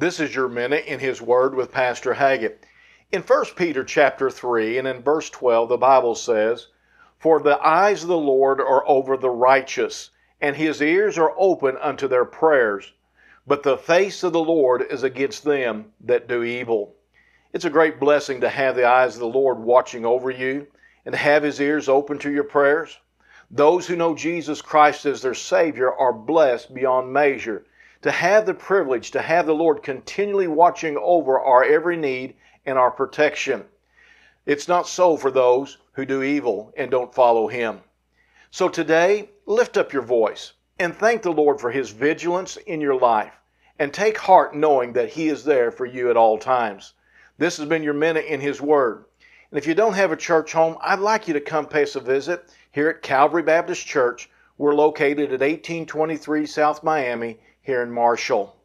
This is your minute in his word with Pastor Haggett. In 1 Peter chapter 3 and in verse 12 the Bible says, "For the eyes of the Lord are over the righteous, and his ears are open unto their prayers, but the face of the Lord is against them that do evil." It's a great blessing to have the eyes of the Lord watching over you and to have his ears open to your prayers. Those who know Jesus Christ as their Savior are blessed beyond measure to have the privilege to have the Lord continually watching over our every need and our protection. It's not so for those who do evil and don't follow Him. So today, lift up your voice and thank the Lord for His vigilance in your life and take heart knowing that He is there for you at all times. This has been your minute in His Word. And if you don't have a church home, I'd like you to come pay us a visit here at Calvary Baptist Church. We're located at 1823 South Miami here in Marshall.